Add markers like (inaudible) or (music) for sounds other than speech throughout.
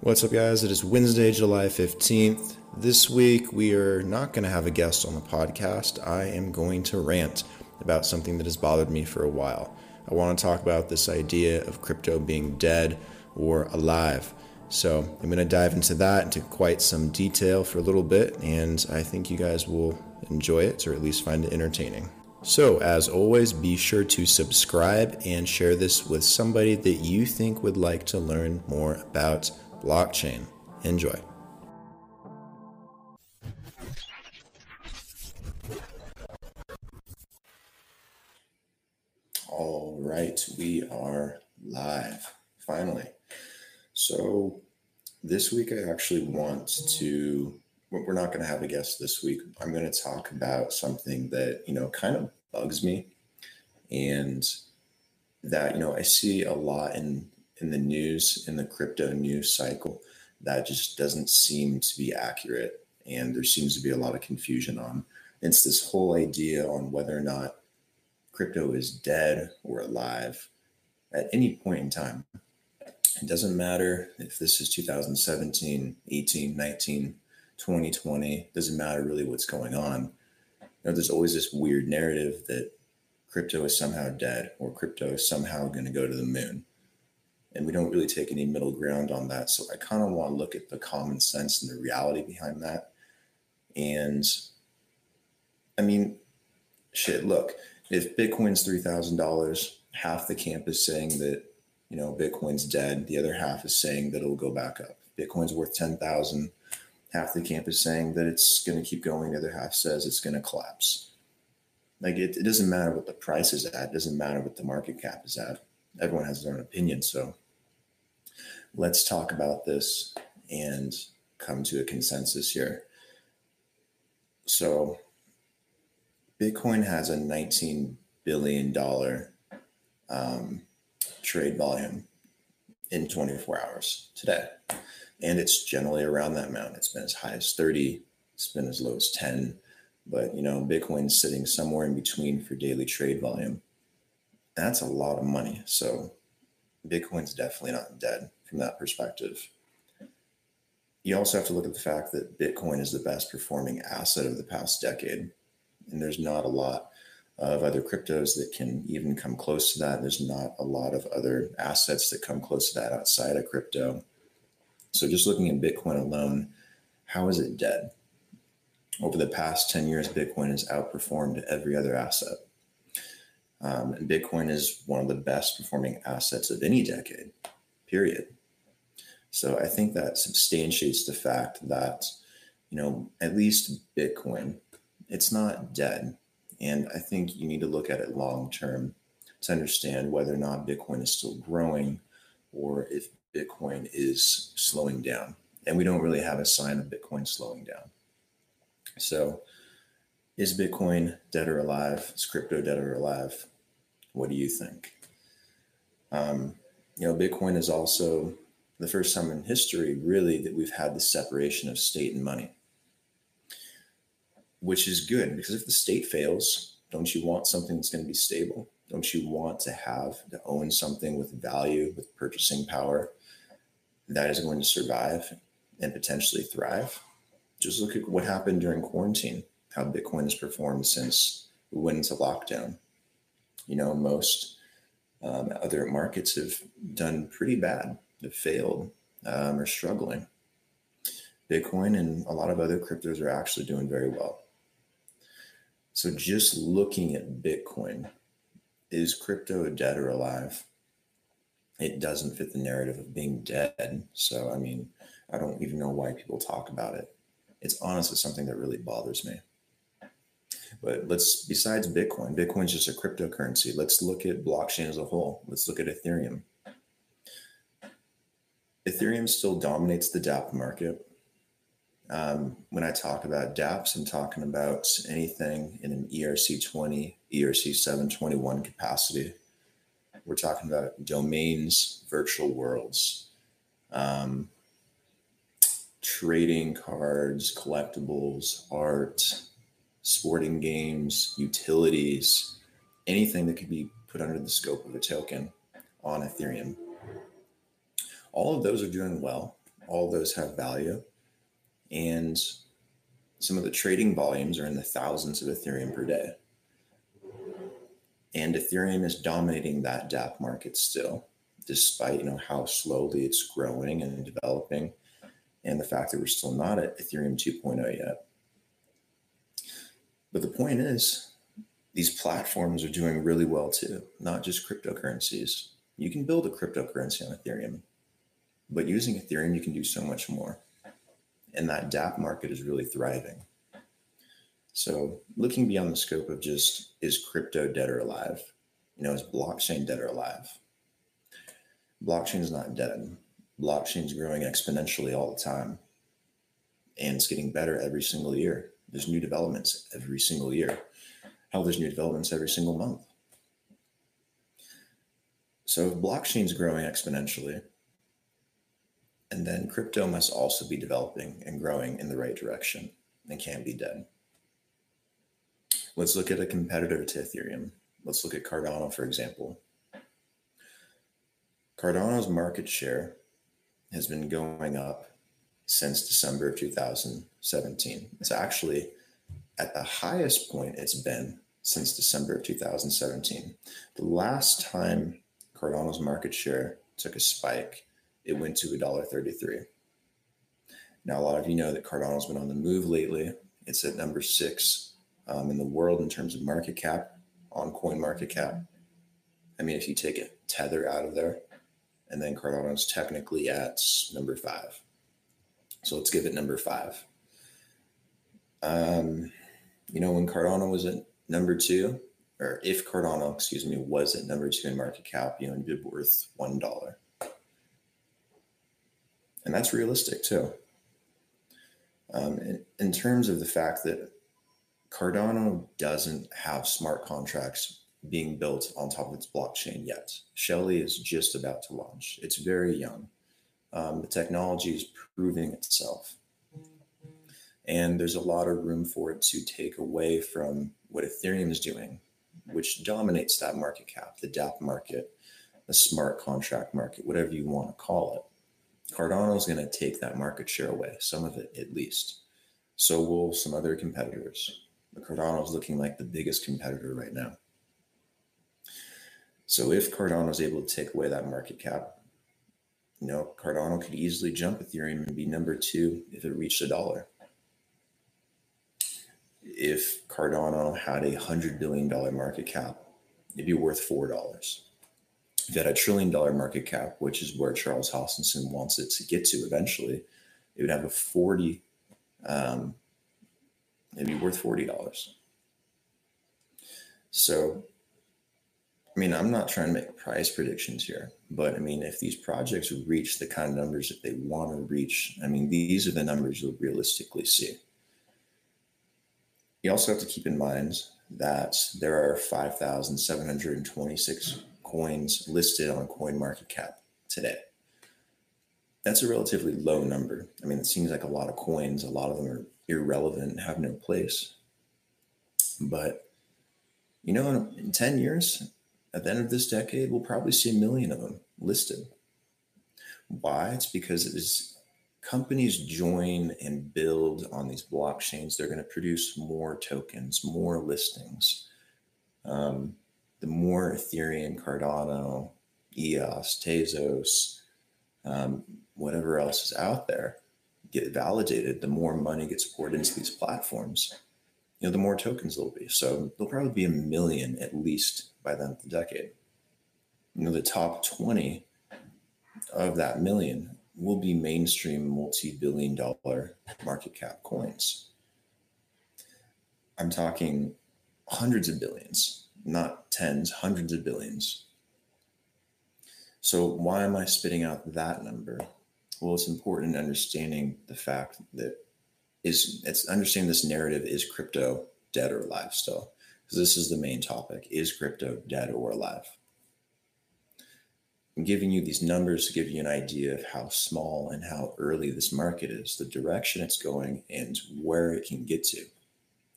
What's up, guys? It is Wednesday, July 15th. This week, we are not going to have a guest on the podcast. I am going to rant about something that has bothered me for a while. I want to talk about this idea of crypto being dead or alive. So, I'm going to dive into that into quite some detail for a little bit, and I think you guys will enjoy it or at least find it entertaining. So, as always, be sure to subscribe and share this with somebody that you think would like to learn more about blockchain. Enjoy. All right, we are live finally. So, this week I actually want to. We're not going to have a guest this week. I'm going to talk about something that, you know, kind of bugs me and that, you know, I see a lot in in the news, in the crypto news cycle, that just doesn't seem to be accurate. And there seems to be a lot of confusion on. It's this whole idea on whether or not crypto is dead or alive at any point in time. It doesn't matter if this is 2017, 18, 19, 2020, doesn't matter really what's going on. You know, there's always this weird narrative that crypto is somehow dead or crypto is somehow going to go to the moon and we don't really take any middle ground on that. So I kind of want to look at the common sense and the reality behind that. And I mean, shit, look, if Bitcoin's $3,000, half the camp is saying that, you know, Bitcoin's dead. The other half is saying that it'll go back up. Bitcoin's worth 10,000. Half the camp is saying that it's going to keep going. The other half says it's going to collapse. Like it, it doesn't matter what the price is at. It doesn't matter what the market cap is at. Everyone has their own opinion. So let's talk about this and come to a consensus here. So, Bitcoin has a $19 billion um, trade volume in 24 hours today. And it's generally around that amount. It's been as high as 30, it's been as low as 10. But, you know, Bitcoin's sitting somewhere in between for daily trade volume. That's a lot of money. So, Bitcoin's definitely not dead from that perspective. You also have to look at the fact that Bitcoin is the best performing asset of the past decade. And there's not a lot of other cryptos that can even come close to that. There's not a lot of other assets that come close to that outside of crypto. So just looking at Bitcoin alone, how is it dead? Over the past 10 years, Bitcoin has outperformed every other asset. Um, and Bitcoin is one of the best performing assets of any decade, period. So I think that substantiates the fact that, you know, at least Bitcoin, it's not dead. And I think you need to look at it long term to understand whether or not Bitcoin is still growing or if Bitcoin is slowing down. And we don't really have a sign of Bitcoin slowing down. So, is Bitcoin dead or alive? Is crypto dead or alive? What do you think? Um, you know, Bitcoin is also the first time in history, really, that we've had the separation of state and money, which is good because if the state fails, don't you want something that's going to be stable? Don't you want to have to own something with value, with purchasing power that is going to survive and potentially thrive? Just look at what happened during quarantine, how Bitcoin has performed since we went into lockdown. You know, most um, other markets have done pretty bad have failed um, or struggling. Bitcoin and a lot of other cryptos are actually doing very well. So, just looking at Bitcoin, is crypto dead or alive? It doesn't fit the narrative of being dead. So, I mean, I don't even know why people talk about it. It's honestly something that really bothers me. But let's, besides Bitcoin, Bitcoin's just a cryptocurrency. Let's look at blockchain as a whole. Let's look at Ethereum. Ethereum still dominates the dApp market. Um, when I talk about dApps, I'm talking about anything in an ERC20, ERC721 capacity. We're talking about domains, virtual worlds, um, trading cards, collectibles, art, sporting games, utilities, anything that could be put under the scope of a token on Ethereum. All of those are doing well. All those have value. And some of the trading volumes are in the thousands of Ethereum per day. And Ethereum is dominating that DApp market still, despite you know how slowly it's growing and developing, and the fact that we're still not at Ethereum 2.0 yet. But the point is, these platforms are doing really well too, not just cryptocurrencies. You can build a cryptocurrency on Ethereum, but using Ethereum, you can do so much more. And that DApp market is really thriving. So, looking beyond the scope of just is crypto dead or alive, you know, is blockchain dead or alive? Blockchain is not dead. Blockchain is growing exponentially all the time, and it's getting better every single year. There's new developments every single year. Hell, there's new developments every single month. So, if blockchain is growing exponentially, and then crypto must also be developing and growing in the right direction and can't be dead. Let's look at a competitor to Ethereum. Let's look at Cardano, for example. Cardano's market share has been going up since December of 2017. It's actually at the highest point it's been since December of 2017. The last time Cardano's market share took a spike, it went to $1.33. Now, a lot of you know that Cardano's been on the move lately. It's at number six um, in the world in terms of market cap on coin market cap. I mean, if you take a tether out of there, and then Cardano's technically at number five. So let's give it number five. Um, you know, when Cardano was at number two, or if Cardano, excuse me, was at number two in market cap, you know, it'd be worth one dollar. And that's realistic too. Um, in, in terms of the fact that Cardano doesn't have smart contracts being built on top of its blockchain yet. Shelley is just about to launch. It's very young. Um, the technology is proving itself. And there's a lot of room for it to take away from what Ethereum is doing, which dominates that market cap, the DApp market, the smart contract market, whatever you want to call it. Cardano is going to take that market share away, some of it at least. So will some other competitors. Cardano is looking like the biggest competitor right now. So if Cardano is able to take away that market cap, you know, Cardano could easily jump Ethereum and be number two if it reached a dollar. If Cardano had a hundred billion dollar market cap, it'd be worth four dollars. If it had a trillion dollar market cap, which is where Charles Hoskinson wants it to get to eventually, it would have a forty um, it'd be worth $40. So, I mean, I'm not trying to make price predictions here, but I mean, if these projects reach the kind of numbers that they want to reach, I mean, these are the numbers you'll realistically see. You also have to keep in mind that there are 5,726 coins listed on CoinMarketCap today. That's a relatively low number. I mean, it seems like a lot of coins. A lot of them are irrelevant have no place. But, you know, in, in 10 years, at the end of this decade, we'll probably see a million of them listed. Why? It's because as companies join and build on these blockchains, they're going to produce more tokens, more listings. Um, the more Ethereum, Cardano, EOS, Tezos, um, whatever else is out there, get validated, the more money gets poured into these platforms, you know, the more tokens there'll be. So there'll probably be a million at least by the end of the decade. You know, the top 20 of that million will be mainstream multi-billion dollar market cap coins. I'm talking hundreds of billions, not tens, hundreds of billions. So why am I spitting out that number? Well, it's important in understanding the fact that is it's understanding this narrative is crypto dead or alive still because this is the main topic is crypto dead or alive i'm giving you these numbers to give you an idea of how small and how early this market is the direction it's going and where it can get to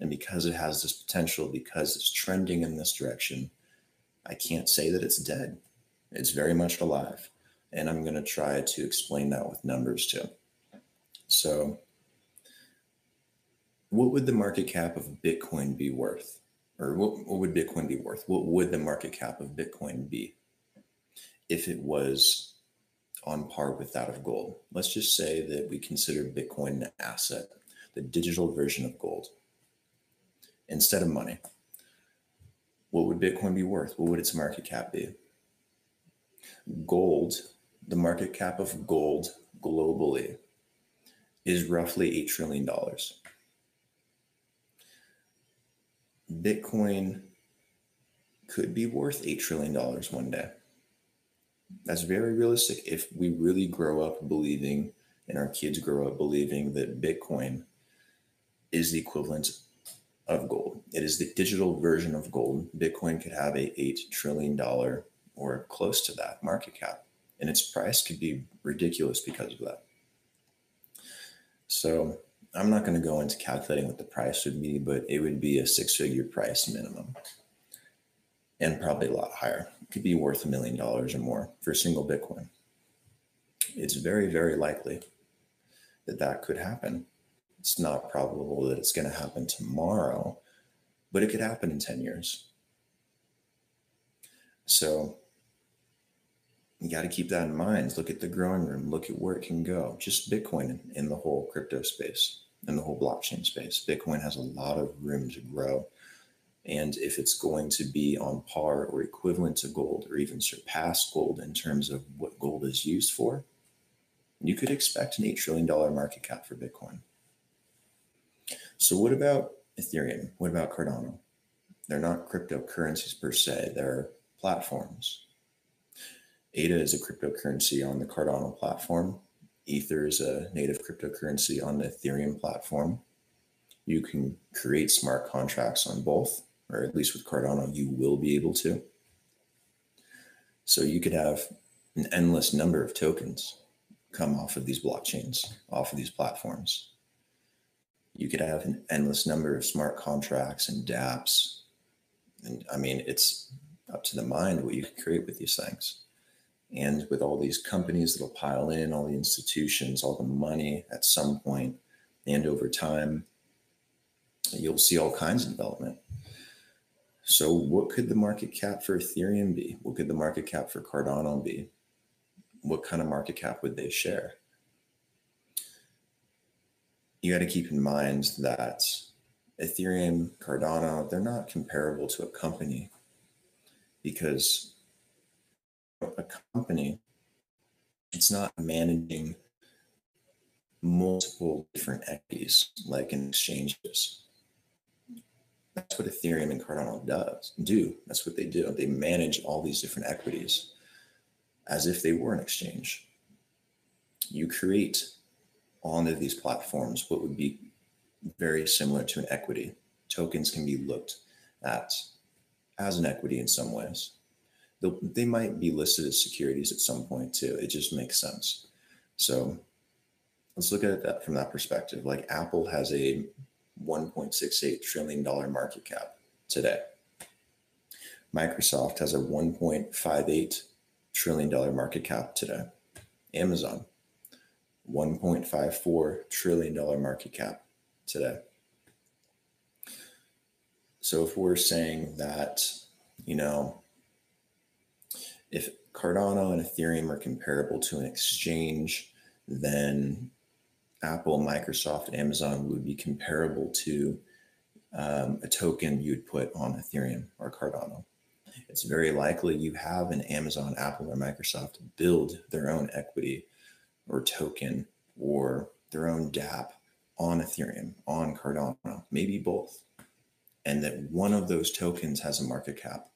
And because it has this potential, because it's trending in this direction, I can't say that it's dead. It's very much alive. And I'm going to try to explain that with numbers too. So, what would the market cap of Bitcoin be worth? Or what, what would Bitcoin be worth? What would the market cap of Bitcoin be if it was on par with that of gold? Let's just say that we consider Bitcoin an asset, the digital version of gold, instead of money. What would Bitcoin be worth? What would its market cap be? Gold, the market cap of gold globally is roughly $8 trillion. Bitcoin could be worth $8 trillion one day. That's very realistic if we really grow up believing and our kids grow up believing that Bitcoin is the equivalent of gold. It is the digital version of gold. Bitcoin could have a $8 trillion or close to that market cap, and its price could be ridiculous because of that. So I'm not going to go into calculating what the price would be, but it would be a six figure price minimum and probably a lot higher. It could be worth a million dollars or more for a single Bitcoin. It's very, very likely that that could happen. It's not probable that it's going to happen tomorrow, but it could happen in 10 years. So you got to keep that in mind. Look at the growing room, look at where it can go. Just Bitcoin in the whole crypto space, in the whole blockchain space. Bitcoin has a lot of room to grow. And if it's going to be on par or equivalent to gold or even surpass gold in terms of what gold is used for, you could expect an $8 trillion market cap for Bitcoin. So, what about Ethereum? What about Cardano? They're not cryptocurrencies per se, they're platforms. ADA is a cryptocurrency on the Cardano platform. Ether is a native cryptocurrency on the Ethereum platform. You can create smart contracts on both, or at least with Cardano, you will be able to. So you could have an endless number of tokens come off of these blockchains, off of these platforms. You could have an endless number of smart contracts and dApps. And I mean, it's up to the mind what you can create with these things. And with all these companies that'll pile in, all the institutions, all the money at some point and over time, you'll see all kinds of development. So, what could the market cap for Ethereum be? What could the market cap for Cardano be? What kind of market cap would they share? You got to keep in mind that Ethereum, Cardano, they're not comparable to a company because a company, it's not managing multiple different equities like in exchanges. That's what Ethereum and Cardano does do. That's what they do. They manage all these different equities as if they were an exchange. You create onto these platforms what would be very similar to an equity. Tokens can be looked at as an equity in some ways they might be listed as securities at some point too. It just makes sense. So let's look at that from that perspective. Like Apple has a 1.68 trillion dollar market cap today. Microsoft has a 1.58 trillion dollar market cap today. Amazon 1.54 trillion dollar market cap today. So if we're saying that, you know, if Cardano and Ethereum are comparable to an exchange, then Apple, Microsoft, Amazon would be comparable to um, a token you'd put on Ethereum or Cardano. It's very likely you have an Amazon, Apple, or Microsoft build their own equity or token or their own dApp on Ethereum, on Cardano, maybe both. And that one of those tokens has a market cap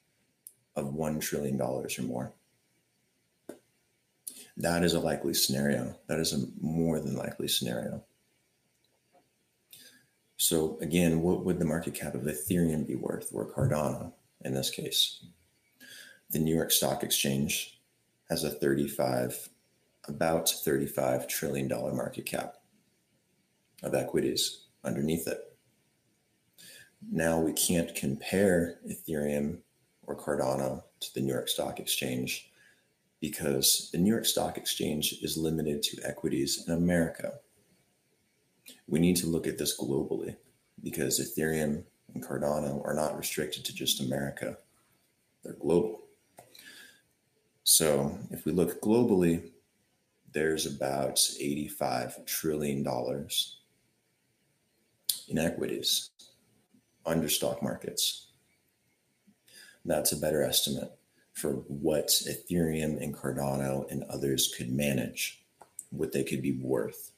of $1 trillion or more. That is a likely scenario. That is a more than likely scenario. So, again, what would the market cap of Ethereum be worth or Cardano in this case? The New York Stock Exchange has a 35, about $35 trillion market cap of equities underneath it. Now we can't compare Ethereum or Cardano to the New York Stock Exchange because the New York Stock Exchange is limited to equities in America. We need to look at this globally because Ethereum and Cardano are not restricted to just America, they're global. So if we look globally, there's about $85 trillion in equities under stock markets. That's a better estimate for what Ethereum and Cardano and others could manage, what they could be worth.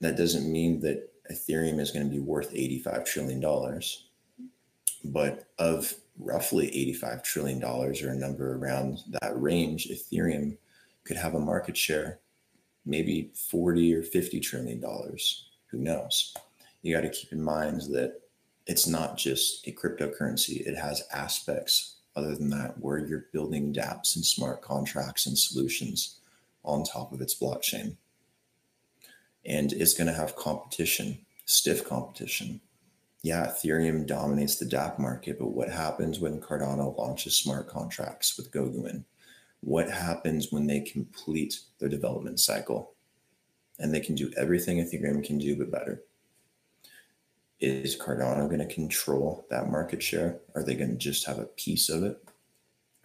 That doesn't mean that Ethereum is going to be worth $85 trillion, but of roughly $85 trillion or a number around that range, Ethereum could have a market share maybe 40 or 50 trillion dollars. Who knows? You got to keep in mind that it's not just a cryptocurrency, it has aspects other than that where you're building dApps and smart contracts and solutions on top of its blockchain. And it's going to have competition, stiff competition. Yeah, Ethereum dominates the dApp market, but what happens when Cardano launches smart contracts with Goguen? What happens when they complete their development cycle and they can do everything Ethereum can do, but better? Is Cardano going to control that market share? Are they going to just have a piece of it?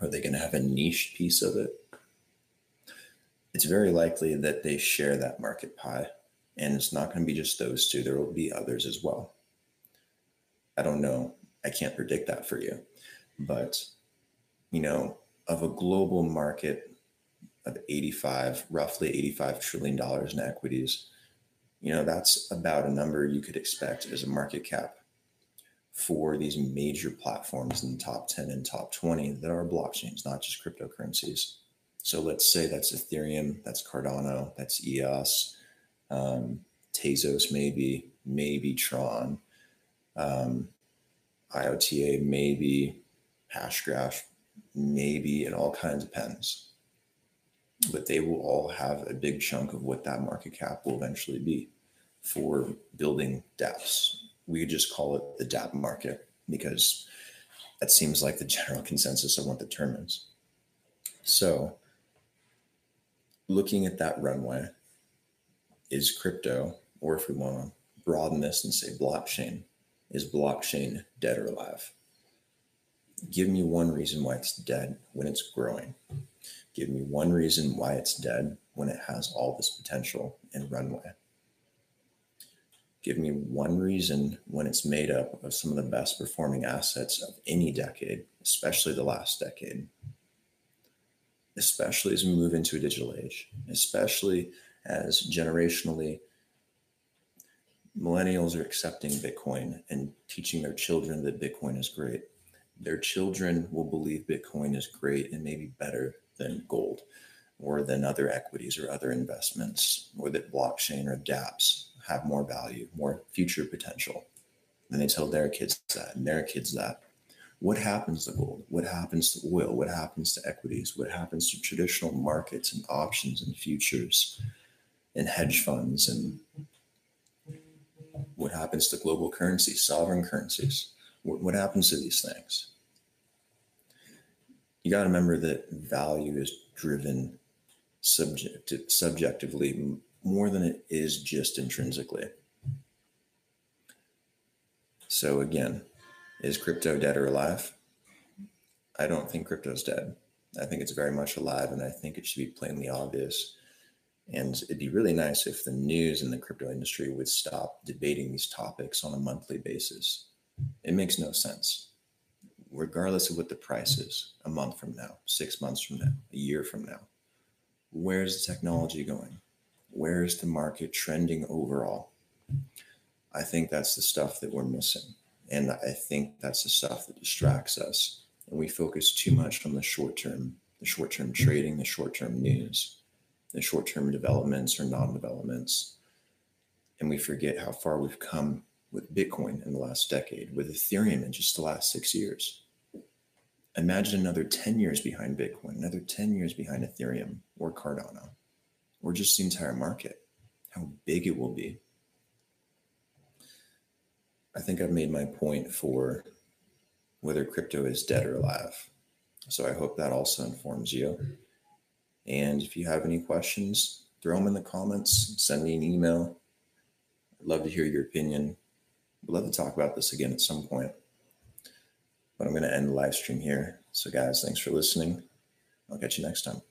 Are they going to have a niche piece of it? It's very likely that they share that market pie. And it's not going to be just those two, there will be others as well. I don't know. I can't predict that for you. But, you know, of a global market of 85, roughly 85 trillion dollars in equities, you know, that's about a number you could expect as a market cap for these major platforms in the top 10 and top 20 that are blockchains, not just cryptocurrencies. So let's say that's Ethereum, that's Cardano, that's EOS, um, Tezos, maybe, maybe Tron, um, IOTA, maybe, Hashgraph, maybe, and all kinds of pens but they will all have a big chunk of what that market cap will eventually be for building dApps. We just call it the dApp market because that seems like the (laughs) general consensus of what the term is. So, looking at that runway, is crypto, or if we want to broaden this and say blockchain, is blockchain dead or alive? Give me one reason why it's dead when it's growing. Give me one reason why it's dead when it has all this potential and runway. Give me one reason when it's made up of some of the best performing assets of any decade, especially the last decade. Especially as we move into a digital age, especially as generationally millennials are accepting Bitcoin and teaching their children that Bitcoin is great. Their children will believe Bitcoin is great and maybe better than gold or than other equities or other investments, or that blockchain or dApps have more value, more future potential. And they tell their kids that and their kids that. What happens to gold? What happens to oil? What happens to equities? What happens to traditional markets and options and futures and hedge funds? And what happens to global currencies, sovereign currencies? What, what happens to these things? you got to remember that value is driven subject subjectively more than it is just intrinsically. So again, is crypto dead or alive? I don't think crypto's dead. I think it's very much alive, and I think it should be plainly obvious. And it'd be really nice if the news and the crypto industry would stop debating these topics on a monthly basis. It makes no sense regardless of what the price is a month from now, six months from now, a year from now. Where's the technology going? Where's the market trending overall? I think that's the stuff that we're missing. And I think that's the stuff that distracts us. And we focus too much on the short term, the short term trading, the short term news, the short term developments or non developments. And we forget how far we've come with Bitcoin in the last decade, with Ethereum in just the last six years. Imagine another 10 years behind Bitcoin, another 10 years behind Ethereum or Cardano, or just the entire market, how big it will be. I think I've made my point for whether crypto is dead or alive. So I hope that also informs you. And if you have any questions, throw them in the comments, send me an email. I'd love to hear your opinion. I'd love to talk about this again at some point. But I'm going to end the live stream here. So, guys, thanks for listening. I'll catch you next time.